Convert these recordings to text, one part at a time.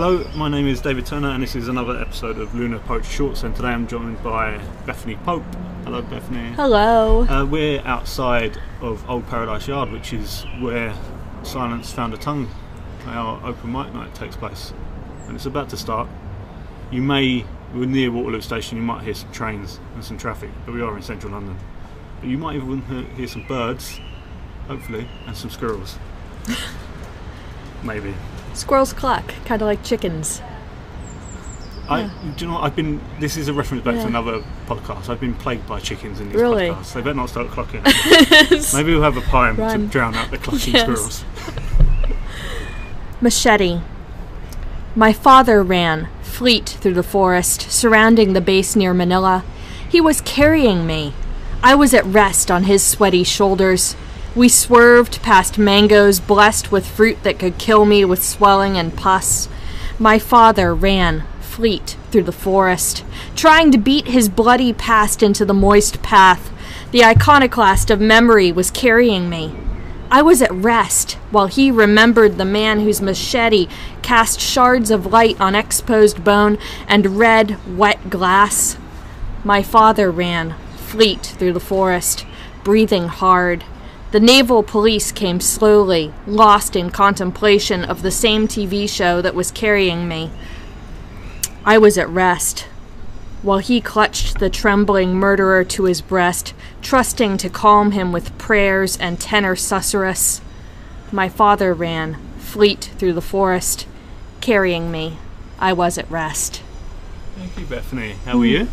Hello, my name is David Turner, and this is another episode of Lunar Poetry Shorts. And today I'm joined by Bethany Pope. Hello, Bethany. Hello. Uh, we're outside of Old Paradise Yard, which is where Silence Found a Tongue, our open mic night, takes place. And it's about to start. You may, we're near Waterloo Station, you might hear some trains and some traffic, but we are in central London. But you might even hear some birds, hopefully, and some squirrels. Maybe. Squirrels cluck, kind of like chickens. I, Yeah. do you know what? I've been. This is a reference back Yeah. to another podcast. I've been plagued by chickens in these Really? podcasts. They better not start clucking. Maybe we'll have a poem to drown out the clucking Yes. squirrels. Machete. My father ran, fleet through the forest, surrounding the base near Manila. He was carrying me. I was at rest on his sweaty shoulders. We swerved past mangoes blessed with fruit that could kill me with swelling and pus. My father ran, fleet through the forest, trying to beat his bloody past into the moist path. The iconoclast of memory was carrying me. I was at rest while he remembered the man whose machete cast shards of light on exposed bone and red, wet glass. My father ran, fleet through the forest, breathing hard. The naval police came slowly, lost in contemplation of the same TV show that was carrying me. I was at rest, while he clutched the trembling murderer to his breast, trusting to calm him with prayers and tenor susurrus. My father ran, fleet through the forest, carrying me. I was at rest. Thank you, Bethany. How are you?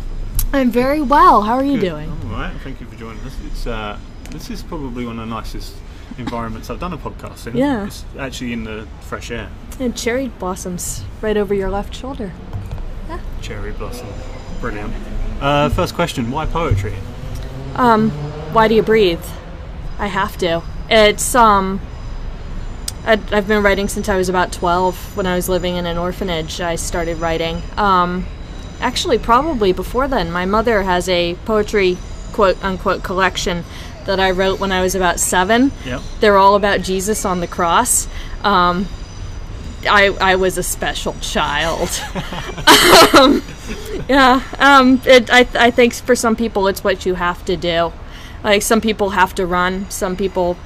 I'm very well. How are you Good. doing? All right. Thank you for joining us. It's uh, this is probably one of the nicest environments I've done a podcast in. Yeah. It's actually in the fresh air. And cherry blossoms right over your left shoulder. Yeah. Cherry blossom. Brilliant. Uh, first question: Why poetry? Um, why do you breathe? I have to. It's um. I, I've been writing since I was about twelve. When I was living in an orphanage, I started writing. Um, actually, probably before then. My mother has a poetry quote unquote collection that I wrote when I was about seven. Yep. They're all about Jesus on the cross. Um, I I was a special child. um, yeah. Um, it, I I think for some people it's what you have to do. Like some people have to run. Some people,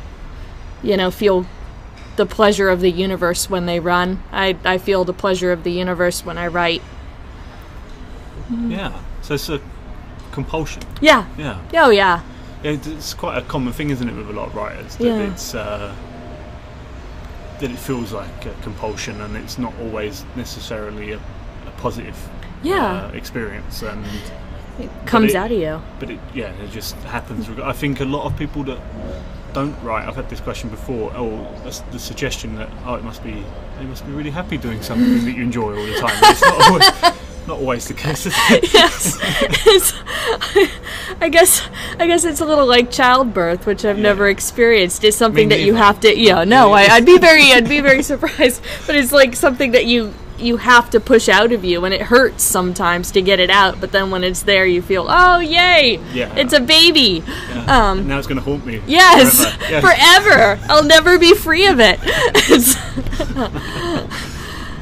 you know, feel the pleasure of the universe when they run. I I feel the pleasure of the universe when I write. Yeah. So it's a compulsion. Yeah. Yeah. Oh yeah. It- It's quite a common thing, isn't it, with a lot of writers that Yeah. it's uh, that it feels like a compulsion, and it's not always necessarily a, a positive Yeah. uh, experience. And It comes it- out of you. but it yeah, it just happens. I think a lot of people that don't write. I've had this question before. Oh, that's the suggestion that oh, it must be you must be really happy doing something that you enjoy all the time. Not always, the case. Is it? yes. It's, I guess I guess it's a little like childbirth, which I've Yeah. never experienced. It's something Me that you have to. Yeah, no, I, I'd be very, I'd be very surprised. But it's like something that you you have to push out of you, and it hurts sometimes to get it out. But then when it's there, you feel, oh yay, Yeah. it's a baby. Yeah. Um, now it's going to haunt me. Yes, forever. Yes. forever. I'll never be free of it.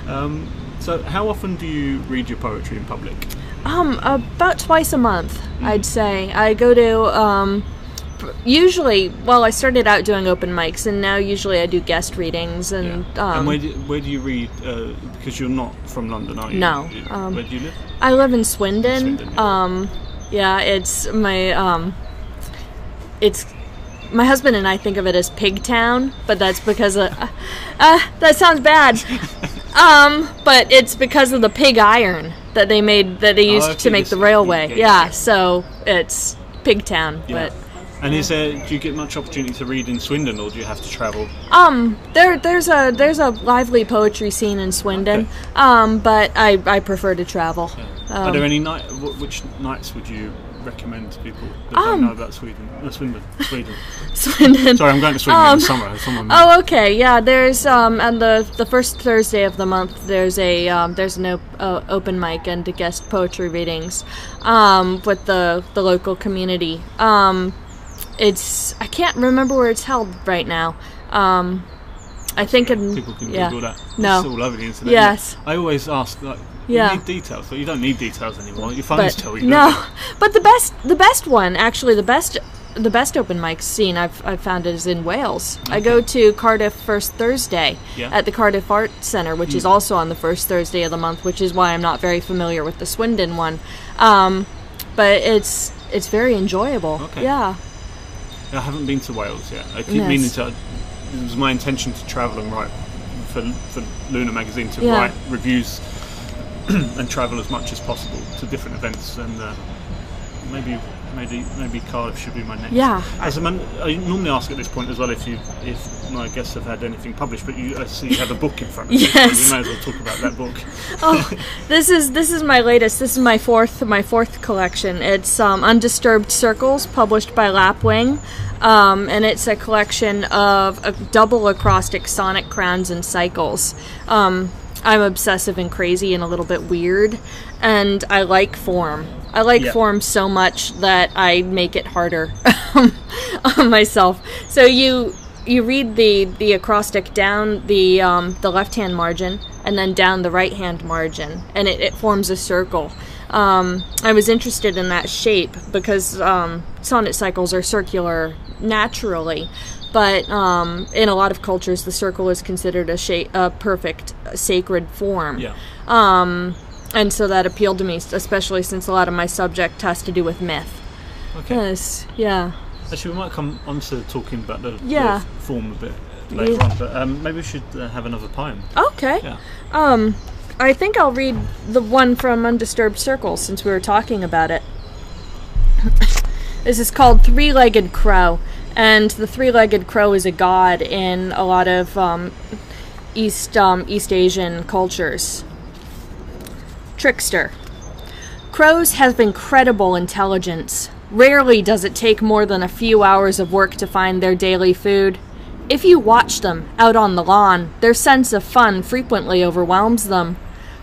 Um, so, how often do you read your poetry in public? Um, about twice a month, I'd say. I go to um, usually. Well, I started out doing open mics, and now usually I do guest readings. And um, and where do, where do you read? Uh, because you're not from London, are you? No, um, where do you live? I live in Swindon. Swindon, yeah. Um, yeah, it's my um, it's my husband and I think of it as Pigtown, but that's because uh, uh, that sounds bad. um, but it's because of the pig iron that they made that they used Oh, okay, to make the railway. yeah, Yeah, yeah. so it's Pigtown. Yeah. But And is there? Do you get much opportunity to read in Swindon, or do you have to travel? um, there there's a there's a lively poetry scene in Swindon. Okay. Um, but I I prefer to travel. Are Um, there any night? Which nights would you recommend to people that Um, don't know about Sweden? Uh, Swindon, Sweden. Swindon. Sorry, I'm going to Sweden in Um, the summer. Someone, Oh, okay. Yeah, there's um, and the the first Thursday of the month there's a um, there's an op- uh, open mic and guest poetry readings, um, with the the local community. Um, it's I can't remember where it's held right now. Um, I think in People can yeah. Google that. No. It's all over the internet. Yes. I always ask, like, Yeah. you need details, but you don't need details anymore. Your phones but tell you. no. But the best, the best one, actually, the best, the best open mic scene I've, I've found is in Wales. I go to Cardiff first Thursday Yeah. at the Cardiff Art Centre, which is also on the first Thursday of the month, which is why I'm not very familiar with the Swindon one. Um, but it's it's very enjoyable. Okay. Yeah. I haven't been to Wales yet. I keep Yes. meaning to. It was my intention to travel and write for, for Lunar magazine to Yeah. write reviews and travel as much as possible to different events and uh, maybe maybe maybe Cardiff should be my next. Yeah. As a man, I normally ask at this point as well if you if my guests have had anything published, but you I see you have a book in front of you. Yes. So we may as well talk about that book. oh, this is this is my latest. This is my fourth my fourth collection. It's um, Undisturbed Circles, published by Lapwing, um, and it's a collection of uh, double acrostic sonnet crowns and cycles. Um, I'm obsessive and crazy and a little bit weird, and I like form. I like Yeah. form so much that I make it harder on myself. So you you read the the acrostic down the um, the left hand margin and then down the right hand margin, and it, it forms a circle. Um, I was interested in that shape because um, sonnet cycles are circular naturally, but um, in a lot of cultures, the circle is considered a shape, a perfect uh, sacred form. Yeah. Um, and so that appealed to me, especially since a lot of my subject has to do with myth. Okay. Yes, yeah. Actually, we might come on to talking about the, the Yeah. form a bit later Yeah. on, but um, maybe we should uh, have another poem. Okay. Yeah. Um, I think I'll read the one from Undisturbed Circles since we were talking about it. this is called Three Legged Crow, and the three legged crow is a god in a lot of um, East, um, East Asian cultures. Trickster. Crows have incredible intelligence. Rarely does it take more than a few hours of work to find their daily food. If you watch them out on the lawn, their sense of fun frequently overwhelms them.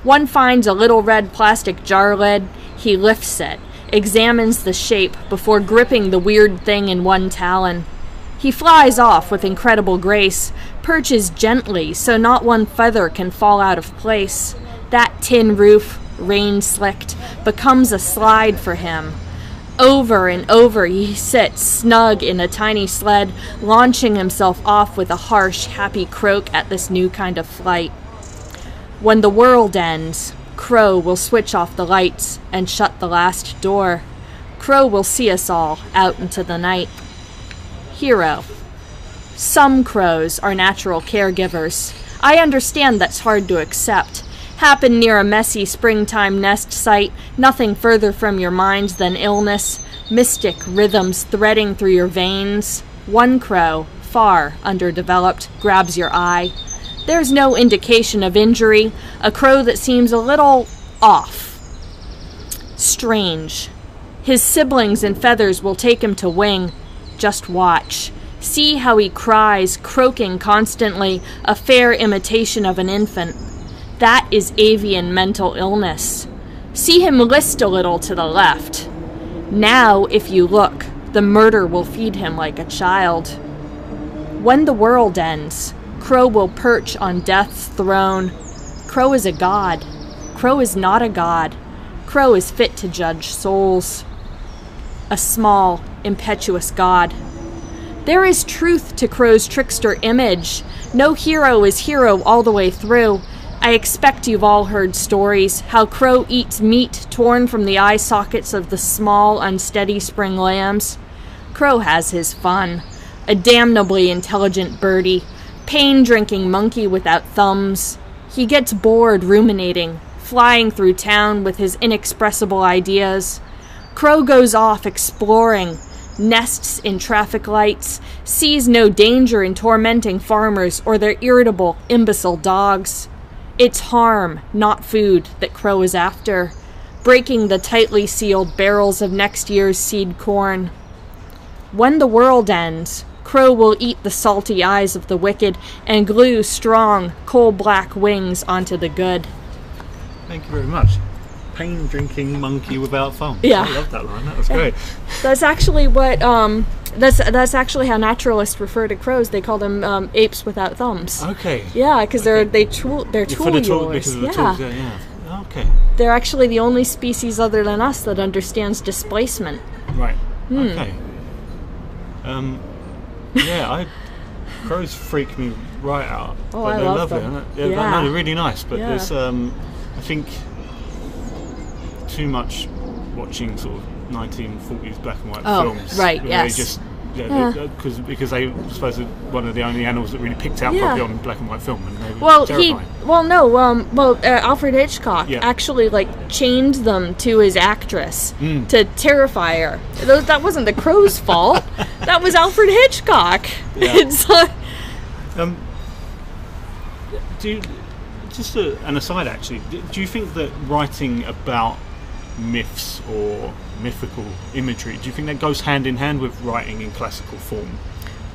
One finds a little red plastic jar lid, he lifts it, examines the shape before gripping the weird thing in one talon. He flies off with incredible grace, perches gently so not one feather can fall out of place. That tin roof, rain slicked, becomes a slide for him. Over and over he sits snug in a tiny sled, launching himself off with a harsh, happy croak at this new kind of flight. When the world ends, Crow will switch off the lights and shut the last door. Crow will see us all out into the night. Hero. Some crows are natural caregivers. I understand that's hard to accept. Happen near a messy springtime nest site, nothing further from your mind than illness, mystic rhythms threading through your veins. One crow, far underdeveloped, grabs your eye. There's no indication of injury, a crow that seems a little off. Strange. His siblings and feathers will take him to wing. Just watch. See how he cries, croaking constantly, a fair imitation of an infant. That is avian mental illness. See him list a little to the left. Now, if you look, the murder will feed him like a child. When the world ends, Crow will perch on death's throne. Crow is a god. Crow is not a god. Crow is fit to judge souls. A small, impetuous god. There is truth to Crow's trickster image. No hero is hero all the way through. I expect you've all heard stories how Crow eats meat torn from the eye sockets of the small, unsteady spring lambs. Crow has his fun. A damnably intelligent birdie, pain drinking monkey without thumbs. He gets bored ruminating, flying through town with his inexpressible ideas. Crow goes off exploring, nests in traffic lights, sees no danger in tormenting farmers or their irritable, imbecile dogs. It's harm, not food, that Crow is after, breaking the tightly sealed barrels of next year's seed corn. When the world ends, Crow will eat the salty eyes of the wicked and glue strong, coal black wings onto the good. Thank you very much. pain drinking monkey without thumbs. Yeah. I love that line. That was great. That's actually what um, that's that's actually how naturalists refer to crows. They call them um, apes without thumbs. Okay. Yeah, because they're they tool they're tool For the tool, because of the yeah. tools. Yeah, yeah. Okay. they're actually the only species other than us that understands displacement. Right. Hmm. Okay. Um, yeah, I crows freak me right out. Oh, but I they're love lovely. them. aren't they? Yeah, Yeah. no, they're really nice. But Yeah. there's, um, I think, too much watching sort of 1940s black and white Oh, films. right, where yes. They just yeah, Yeah. because because they I suppose one of the only animals that really picked out Yeah. probably on black and white film, and they were Well, terrifying. he well no um well uh, Alfred Hitchcock Yeah. actually like chained them to his actress Mm. to terrify her. Tho- That wasn't the crow's fault. That was Alfred Hitchcock. It's uh, Um, do you, just a, an aside, actually, do you think that writing about myths or mythical imagery, do you think that goes hand in hand with writing in classical form?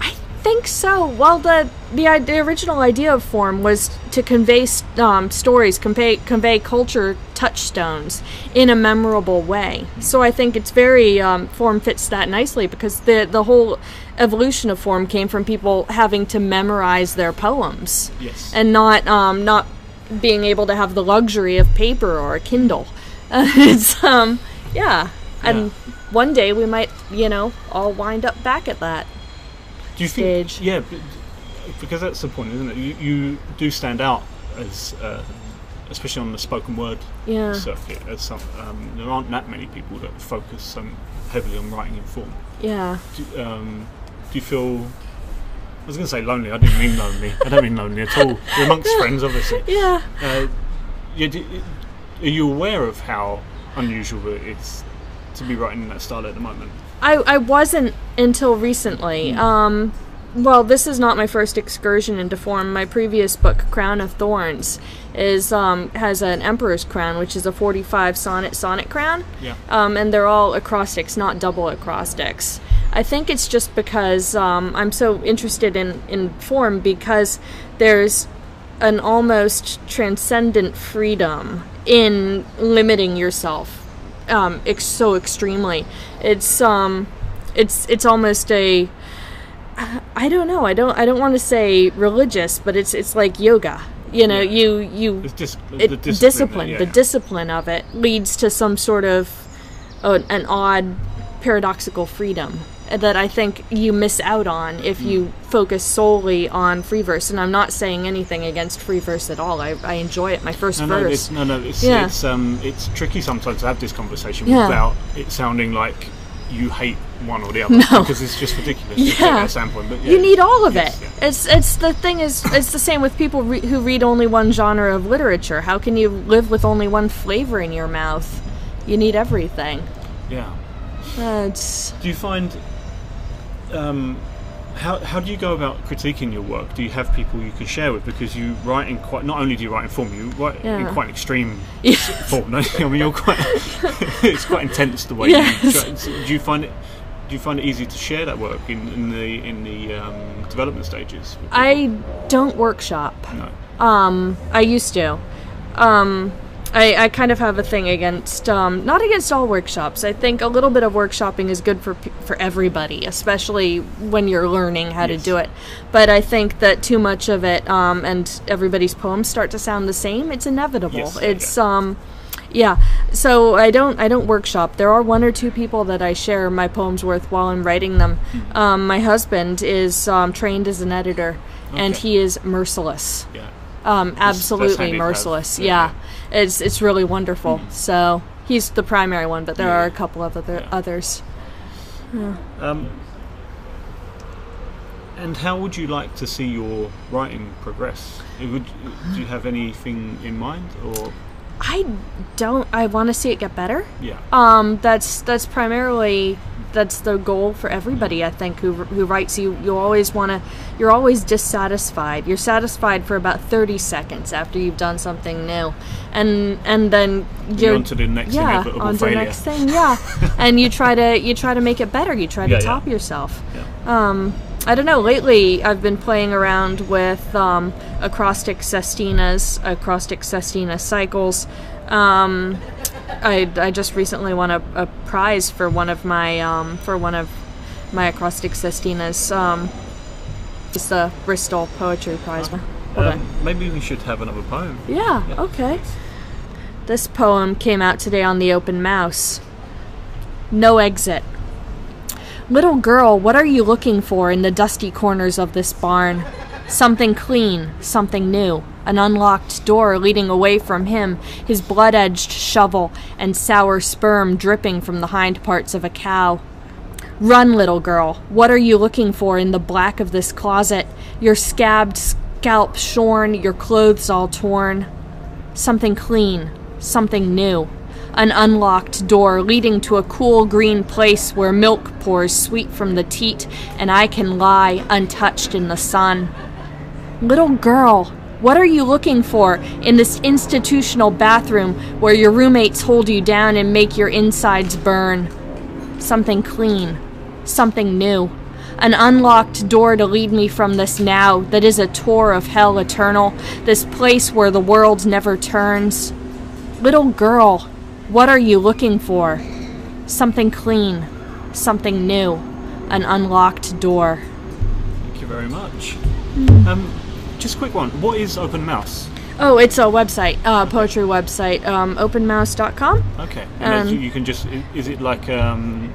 I think so. Well, the the, the original idea of form was to convey um, stories, convey convey culture touchstones in a memorable way. So I think it's very um, form fits that nicely because the the whole evolution of form came from people having to memorize their poems Yes. and not um, not being able to have the luxury of paper or a Kindle. it's um yeah. And Yeah. one day we might, you know, all wind up back at that. do you think? stage. Yeah, because that's the point, isn't it? You, you do stand out as, uh, especially on the spoken word Yeah. circuit, as some. Um, there aren't that many people that focus so heavily on writing in form. Yeah. do, um, do you feel? I was going to say lonely. I didn't mean lonely. I don't mean lonely at all. We're amongst friends, obviously. Yeah. Uh, do, are you aware of how unusual it is to be writing in that style at the moment? I, I wasn't until recently. Um, well, this is not my first excursion into form. My previous book, Crown of Thorns, is um, has an emperor's crown, which is a 45 sonnet sonnet crown. Yeah. Um, and they're all acrostics, not double acrostics. I think it's just because um, I'm so interested in, in form because there's an almost transcendent freedom in limiting yourself um, ex- so extremely. It's um, it's it's almost a I don't know. I don't I don't want to say religious, but it's it's like yoga. You know, Yeah. you you It's dis- it, the discipline, discipline. yeah, the yeah. discipline of it leads to some sort of uh, an odd paradoxical freedom that I think you miss out on if you Mm. focus solely on free verse. And I'm not saying anything against free verse at all. I, I enjoy it. My first No, no, verse. it's, no, no. It's, Yeah. it's um, it's tricky sometimes to have this conversation Yeah. without it sounding like you hate one or the other No. because it's just ridiculous. Yeah. that standpoint. But yeah, You need all of yes, it. yeah. It's it's the thing is it's the same with people re- who read only one genre of literature. How can you live with only one flavor in your mouth? You need everything. yeah. Uh, it's Do you find um, how how do you go about critiquing your work? Do you have people you can share with because you write in quite not only do you write in form, you write in quite an extreme Yeah. form. don't? I mean, you're quite it's quite intense the way Yes. you. Try, do you find it? Do you find it easy to share that work in, in the in the um, development stages? I don't workshop. no. Um, I used to. Um, I, I kind of have a thing against, um, not against all workshops. I think a little bit of workshopping is good for for everybody, especially when you're learning how Yes. to do it. But I think that too much of it, um, and everybody's poems start to sound the same. It's inevitable. Yes, yeah, it's um, yeah. So I don't I don't workshop. There are one or two people that I share my poems with while I'm writing them. Hmm. Um, my husband is um, trained as an editor, and he is merciless Yeah. Um, absolutely merciless. Yeah, Yeah, it's it's really wonderful. So he's the primary one, but there Yeah. are a couple of other Yeah. others. Um, and how would you like to see your writing progress? Would, do you have anything in mind, or I don't. I want to see it get better. yeah? Um, that's that's primarily that's the goal for everybody. I think who who writes you. You always want to. You're always dissatisfied. You're satisfied for about thirty seconds after you've done something new, and and then you're on to the next yeah inevitable on to the next thing. Yeah, and you try to you try to make it better. You try to Yeah, yeah. top yourself. Yeah. Um, I don't know. Lately, I've been playing around with um, acrostic sestinas, acrostic sestina cycles. Um, I, I just recently won a, a prize for one of my um, for one of my acrostic sestinas. Um, it's the Bristol Poetry Prize. Um, maybe we should have another poem. Yeah, Yeah. okay. This poem came out today on the Open Mouse. No exit. Little girl, what are you looking for in the dusty corners of this barn? Something clean, something new. An unlocked door leading away from him, his blood edged shovel and sour sperm dripping from the hind parts of a cow. Run, little girl. What are you looking for in the black of this closet? Your scabbed scalp shorn, your clothes all torn. Something clean, something new. An unlocked door leading to a cool green place where milk pours sweet from the teat and I can lie untouched in the sun. Little girl, what are you looking for in this institutional bathroom where your roommates hold you down and make your insides burn? Something clean, something new. An unlocked door to lead me from this now that is a tour of hell eternal, this place where the world never turns. Little girl, what are you looking for? Something clean, something new, an unlocked door. Thank you very much. Hmm. Um, just a quick one. What is Open Mouse? Oh, it's a website, uh, poetry website, um, openmouse.com. Okay. And Um, you can just is it like um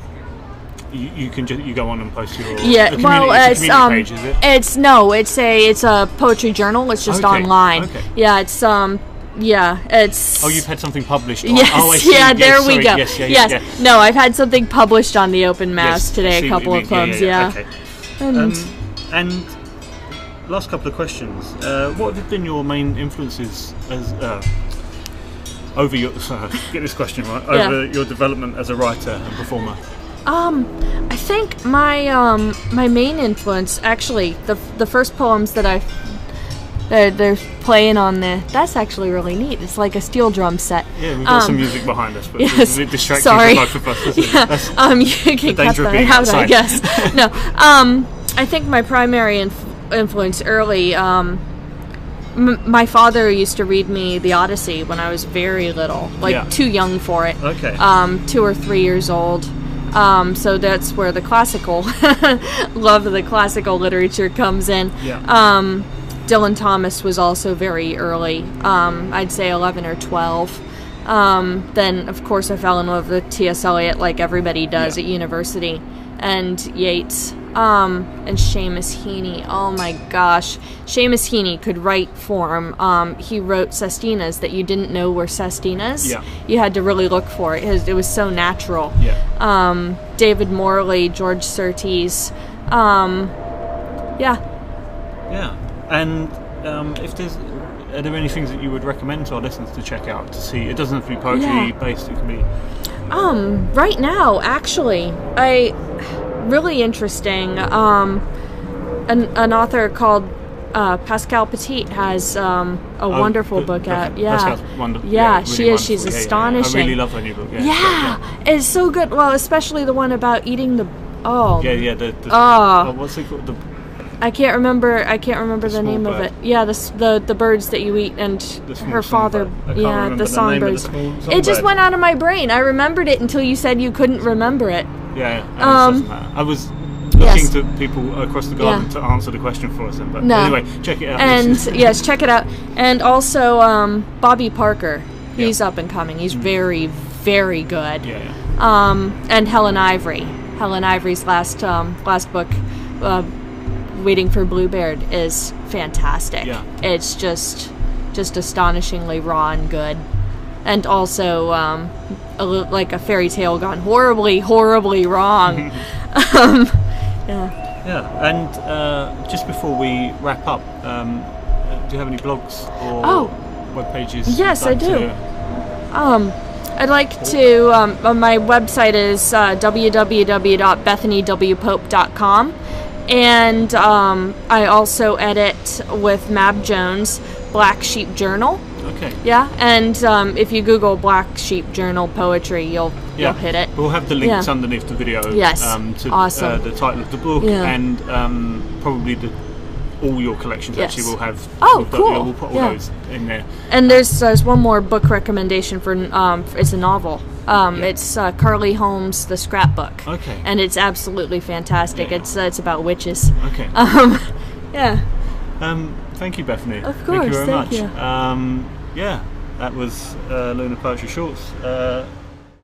you, you can just you go on and post your Yeah, well, it's it's um, page, is it? it's no, it's a it's a poetry journal. It's just Okay, online. okay. Yeah, it's um, yeah, it's. Oh, you've had something published. on- Yes, oh, yeah, Yes, there we go. Yes, yeah, yes, yeah, yeah. no, I've had something published on the Open Mouse Yes, today. A couple of poems, yeah. Okay. And Um, and last couple of questions. Uh, what have been your main influences as uh, over your sorry, get this question right Yeah. over your development as a writer and performer? Um, I think my um my main influence actually the the first poems that I they're, they're playing on the that's actually really neat. It's like a steel drum set. Yeah, we've got some Um, music behind us, but yes, bit distracting sorry. both of us. It? Yeah, That's- um, you can cut that out, I guess. no, um, I think my primary inf- influence early, um, m- my father used to read me the Odyssey when I was very little, like Yeah. too young for it. Okay. Um, two or three years old. Um, so that's where the classical love of the classical literature comes in. Yeah. Um, Dylan Thomas was also very early. Um, I'd say 11 or 12. Um, then, of course, I fell in love with T.S. Eliot, like everybody does Yeah. at university, and Yeats, um, and Seamus Heaney. Oh my gosh, Seamus Heaney could write form. Um, he wrote sestinas that you didn't know were sestinas. Yeah. You had to really look for it. It was, it was so natural. yeah. Um, David Morley, George Szirtes. Um, yeah, Yeah, and um, if there's, are there any things that you would recommend to our listeners to check out to see? It doesn't have to be poetry Yeah. based. It can be. Um, right now, actually, I really interesting. Um, an, an author called uh, Pascale Petit has um, a Oh, wonderful the- book out. Yeah, Pascale's wonder- yeah, really she is. She's wonderful. Yeah, yeah, yeah. astonishing. I really love her new book. Yeah, Yeah, it's so good. Well, especially the one about eating the. Oh, yeah, yeah. The, the, Oh. what's it called? The, I can't remember. I can't remember the, name small of it. Yeah, the the the birds that you eat and her father. songbird. I can't Yeah, the the name of the songbirds. It just went out of my brain. I remembered it until you said you couldn't remember it. Yeah, yeah. Um. I was looking yes. to people across the garden Yeah. to answer the question for us, then, but No. anyway, check it out. And yes, check it out. And also um, Bobby Parker. He's Yeah. up and coming. He's very very good. yeah, yeah. Um, and Helen Ivory. Helen Ivory's last um, last book, uh, Waiting for Bluebeard, is fantastic. Yeah. It's just just astonishingly raw and good. And also um, a, like a fairy tale gone horribly, horribly wrong. um, yeah. Yeah, and uh, just before we wrap up, um, do you have any blogs or Oh. web pages? Yes, I do. Um, I'd like to. Um, uh, my website is uh, www.bethanywpope.com, and um, I also edit with Mab Jones Black Sheep Journal, Okay. Yeah, and um, if you Google Black Sheep Journal poetry, you'll Yeah, you'll hit it. We'll have the links Yeah. underneath the video. Yes. Um, to Awesome. uh, the title of the book Yeah. and um, probably the all your collections. Yes. Actually, we'll have. Oh, we'll, cool. Yeah, we'll put all Yeah. those in there. And there's there's one more book recommendation for um, it's a novel. Um, Yeah. It's uh, Carly Holmes' The Scrapbook. Okay. And it's absolutely fantastic. It's uh, it's about witches. Okay. Um, yeah. Um, thank you, Bethany. Of course. Thank you very thank much. you. Um, yeah, that was uh, Lunar Poetry Shorts. Uh,